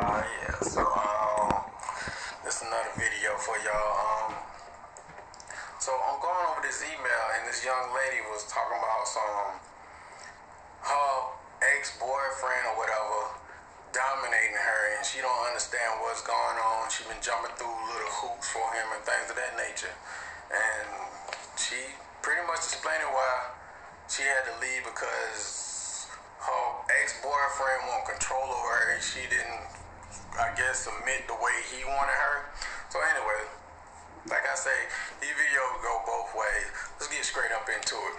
Yeah, so, um, this is another video for y'all. Um, so I'm going over this email, and this young lady was talking about some, her ex-boyfriend or whatever dominating her, and she don't understand what's going on. She been jumping through little hoops for him and things of that nature. And she pretty much explaining why she had to leave because her ex-boyfriend won't control over her and she didn't I guess submit the way he wanted her. So anyway, like I say, these videos go both ways. Let's get straight up into it.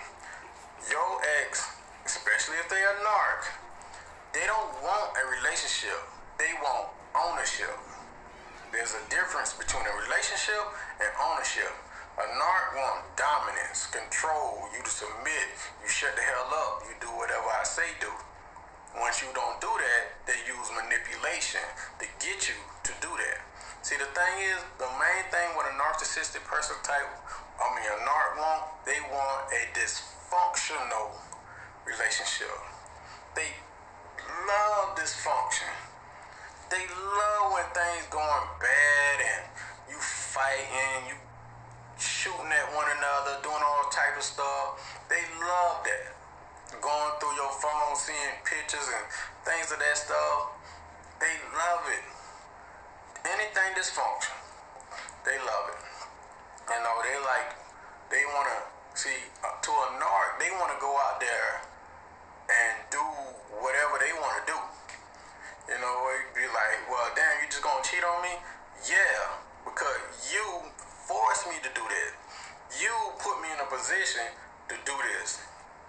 Your ex, especially if they are narc, they don't want a relationship. They want ownership. There's a difference between a relationship and ownership. A narc wants dominance, control, you to submit, you shut the hell up, you do whatever I say do. Once you don't do that, they use manipulation to get you to do that. See, the thing is, the main thing with a narcissistic person type, I mean, a narc want, they want a dysfunctional relationship. They love dysfunction. They love when things going bad and you fighting, you shooting at one another, doing all type of stuff. They love that going through your phone, seeing pictures and things of that stuff. They love it. Anything dysfunction, they love it. You know, they like, they want to see, uh, to a narc, they want to go out there and do whatever they want to do. You know, it be like, well, damn, you just gonna cheat on me? Yeah, because you forced me to do that. You put me in a position to do this.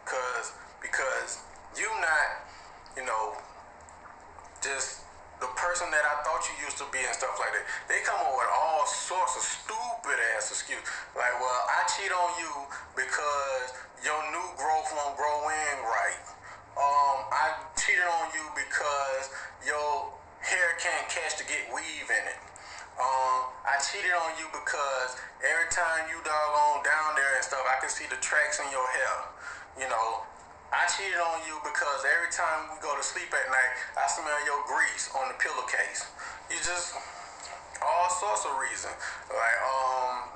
Cause because you not, you know, just the person that I thought you used to be and stuff like that. They come up with all sorts of stupid ass excuse. Like, well, I cheat on you because your new growth won't grow in right. Um, I cheated on you because your hair can't catch to get weave in it. Um, I cheated on you because every time you doggone down there and stuff, I can see the tracks in your hair. You know, I cheated on you because every time we go to sleep at night, I smell your grease on the pillowcase. You just all sorts of reasons. Like, um,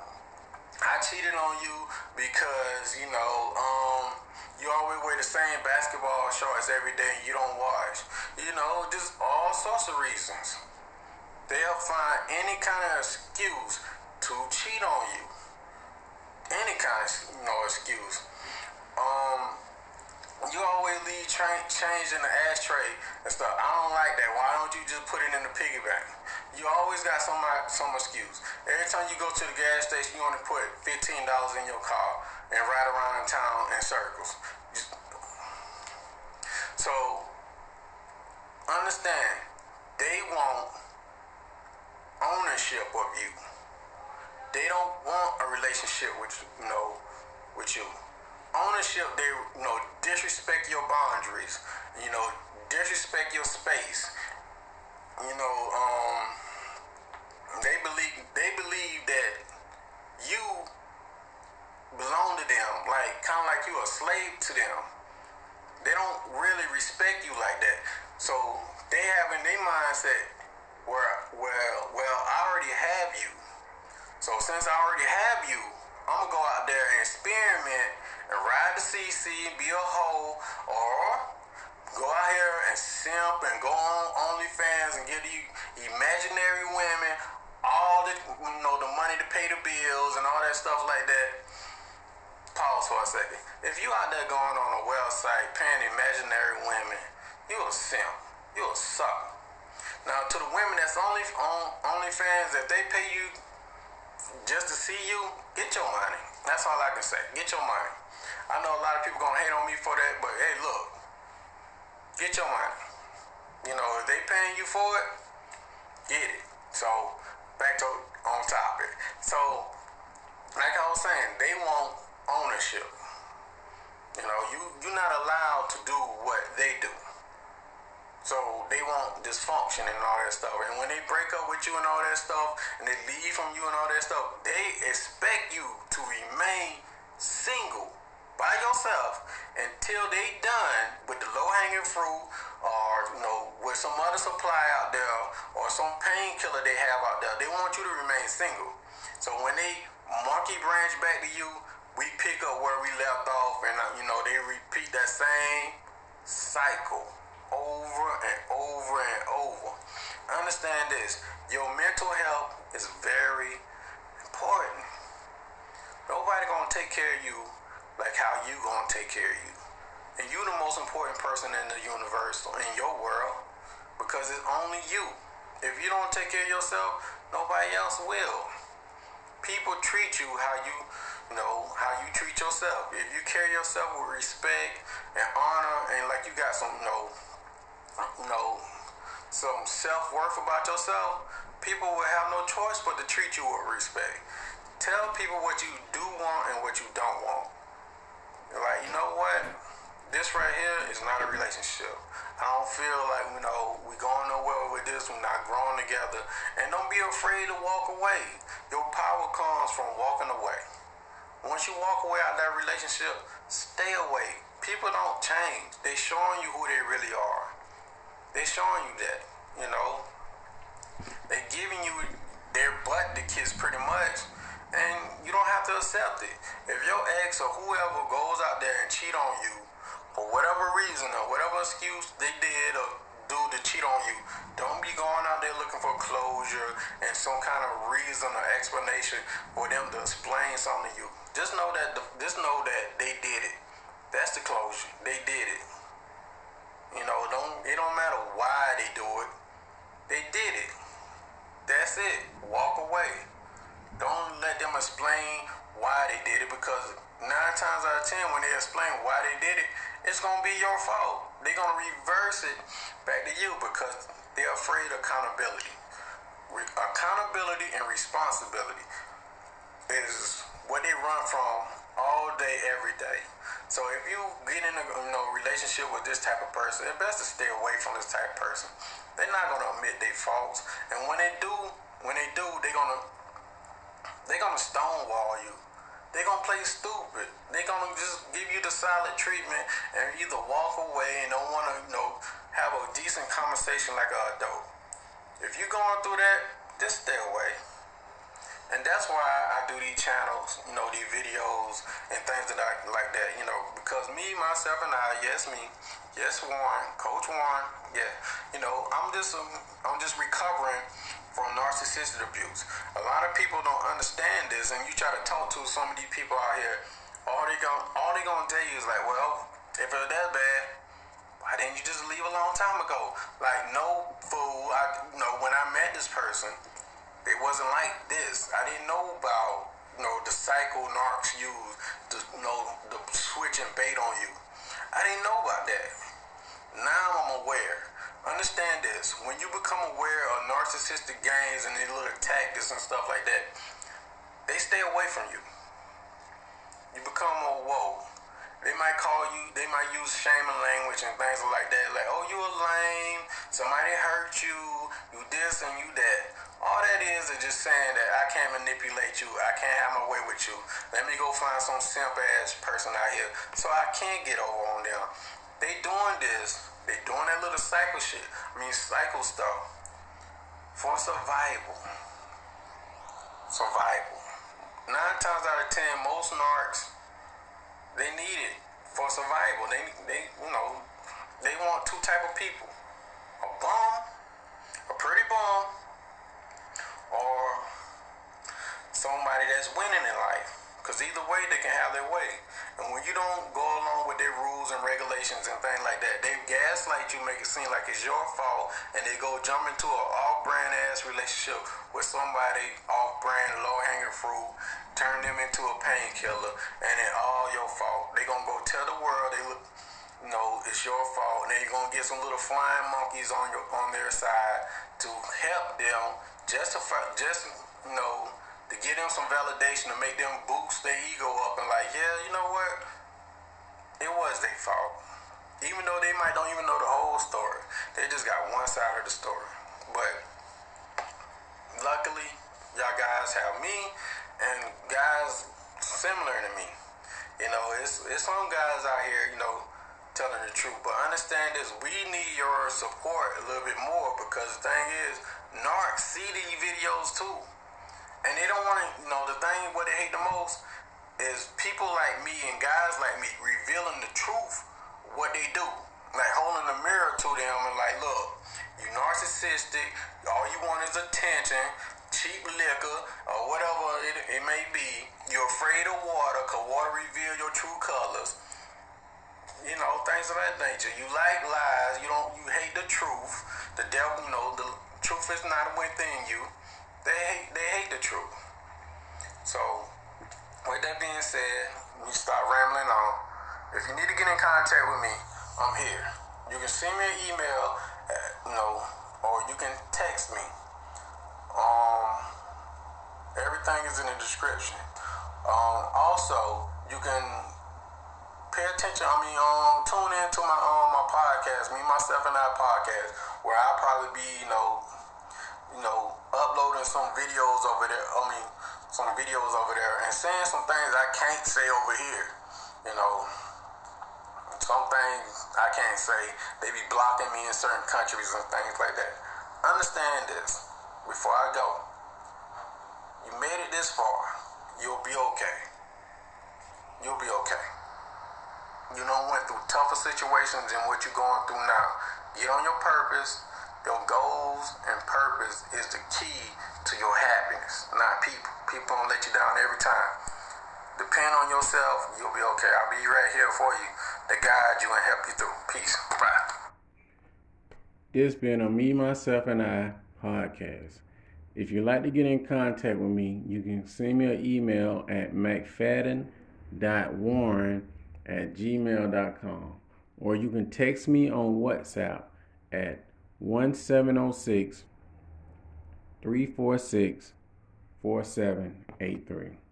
I cheated on you because you know, um, you always wear the same basketball shorts every day. You don't wash. You know, just all sorts of reasons. They'll find any kind of excuse to cheat on you. Any kind of you know excuse. You always leave tra- change in the ashtray and stuff. I don't like that. Why don't you just put it in the piggy bank? You always got some some excuse. Every time you go to the gas station, you only put fifteen dollars in your car and ride around in town in circles. So understand, they want ownership of you. They don't want a relationship with you know with you ownership, they you know disrespect your boundaries, you know disrespect your space. You know, um, they believe they believe that you belong to them, like kind of like you a slave to them. They don't really respect you like that. So they have in their mindset where, well, well, I already have you. So since I already have you, I'm gonna go out there and experiment and ride the CC, be a hoe, or go out here and simp and go on OnlyFans and get you imaginary women all the you know the money to pay the bills and all that stuff like that. Pause for a second. If you out there going on a website paying imaginary women, you a simp. You a sucker. Now to the women that's only on OnlyFans, if they pay you just to see you, get your money. That's all I can say. Get your money. I know a lot of people gonna hate on me for that, but hey, look, get your money. You know, if they paying you for it, get it. So back to on topic. So like I was saying, they want ownership. You know, you you're not allowed to do what they do. So they want dysfunction and all that stuff. And when they break up with you and all that stuff, and they leave from you and all that stuff, they expect you to remain single by yourself until they done with the low hanging fruit or you know with some other supply out there or some painkiller they have out there. They want you to remain single. So when they monkey branch back to you, we pick up where we left off, and uh, you know they repeat that same cycle over and over and over. Understand this: your mental health is very important. Nobody gonna take care of you like how you gonna take care of you. And you the most important person in the universe, in your world, because it's only you. If you don't take care of yourself, nobody else will. People treat you how you, you know, how you treat yourself. If you carry yourself with respect and honor, and like you got some, you know, you know, some self worth about yourself, people will have no choice but to treat you with respect. Tell people what you do want and what you don't want. Like, you know what? This right here is not a relationship. I don't feel like, you know, we're going nowhere with this, we're not growing together. And don't be afraid to walk away. Your power comes from walking away. Once you walk away out of that relationship, stay away. People don't change. They showing you who they really are. They showing you that, you know. They giving you their butt to kiss pretty much and you don't have to accept it. If your ex or whoever goes out there and cheat on you for whatever reason or whatever excuse they did or do to cheat on you, don't be going out there looking for closure and some kind of reason or explanation for them to explain something to you. Just know that the, just know that they did it. That's the closure. They did it. You know, don't it don't matter why they do it. They did it. That's it. Walk away. Explain why they did it because nine times out of ten, when they explain why they did it, it's gonna be your fault. They're gonna reverse it back to you because they're afraid of accountability. Re- accountability and responsibility is what they run from all day, every day. So if you get in a you know, relationship with this type of person, it's best to stay away from this type of person. They're not gonna admit their faults, and when they do, when they do, they're gonna they're gonna stonewall you. They're gonna play stupid. They're gonna just give you the silent treatment and either walk away and don't wanna, you know, have a decent conversation like an adult. If you're going through that, just stay away. And that's why I do these channels, you know, these videos and things that I like that, you know, because me, myself, and I, yes, me, yes, Warren, Coach Warren, yeah, you know, I'm just, um, I'm just recovering from narcissistic abuse. A lot of people don't understand this, and you try to talk to some of these people out here, all they going all they gonna tell you is like, well, if it was that bad, why didn't you just leave a long time ago? Like, no fool. I you know when I met this person, it wasn't like this. I didn't know about you know the cycle narcs use, the you know the switch and bait on you. I didn't know about that. Now I'm aware. Understand this. When you become aware of narcissistic games and their little tactics and stuff like that, they stay away from you. You become more woe. They might call you, they might use shaming language and things like that. Like, oh, you a lame, somebody hurt you, you this and you that. All that is is just saying that I can't manipulate you. I can't have my way with you. Let me go find some simp ass person out here so I can't get over on them. They doing this they doing that little cycle shit. I mean, cycle stuff for survival. Survival. Nine times out of ten, most narcs they need it for survival. They, they, you know, they want two type of people: a bum, a pretty bum, or somebody that's winning in life. Because either way, they can have their way. And when you don't go along with their rules and regulations and things like that, they gaslight you, make it seem like it's your fault, and they go jump into an off-brand ass relationship with somebody off-brand, low-hanging fruit, turn them into a painkiller, and it's all your fault. They gonna go tell the world they look, know, it's your fault, and you're gonna get some little flying monkeys on your on their side to help them justify, just you know to give them some validation to make them boost their ego up and like, yeah, you know what? It was their fault. Even though they might don't even know the whole story. They just got one side of the story. But luckily, y'all guys have me and guys similar to me. You know, it's it's some guys out here, you know, telling the truth. But understand this, we need your support a little bit more because the thing is, narcs see these videos too. And they don't want to, you know, the thing what they hate the most is people like me and guys like me revealing the truth, what they do. Like holding a mirror to them and like, look, you narcissistic, all you want is attention, cheap liquor, or whatever it, it may be. You're afraid of water, because water reveal your true colors you know, things of that nature. You like lies. You don't. You hate the truth. The devil, you know, the truth is not within you. They hate. They hate the truth. So, with that being said, we start rambling on. If you need to get in contact with me, I'm here. You can send me an email, at, you know, or you can text me. Um, everything is in the description. Um, also, you can pay attention. I mean, um, tune in to my um my podcast, me myself and I podcast, where I'll probably be, you know, you know, uploading some videos over there. I mean, some videos over there and saying some things I can't say over here. You know, some things I can't say. They be blocking me in certain countries and things like that. Understand this before I go. You made it this far. You'll be okay. You'll be okay. You know, went through tougher situations than what you're going through now. Get on your purpose. Your goals and purpose is the key to your happiness, not people. People don't let you down every time. Depend on yourself, you'll be okay. I'll be right here for you to guide you and help you through. Peace. Bye. This been a Me, Myself, and I podcast. If you'd like to get in contact with me, you can send me an email at mcfadden.warren at gmail.com. Or you can text me on WhatsApp at 1706 346 4783.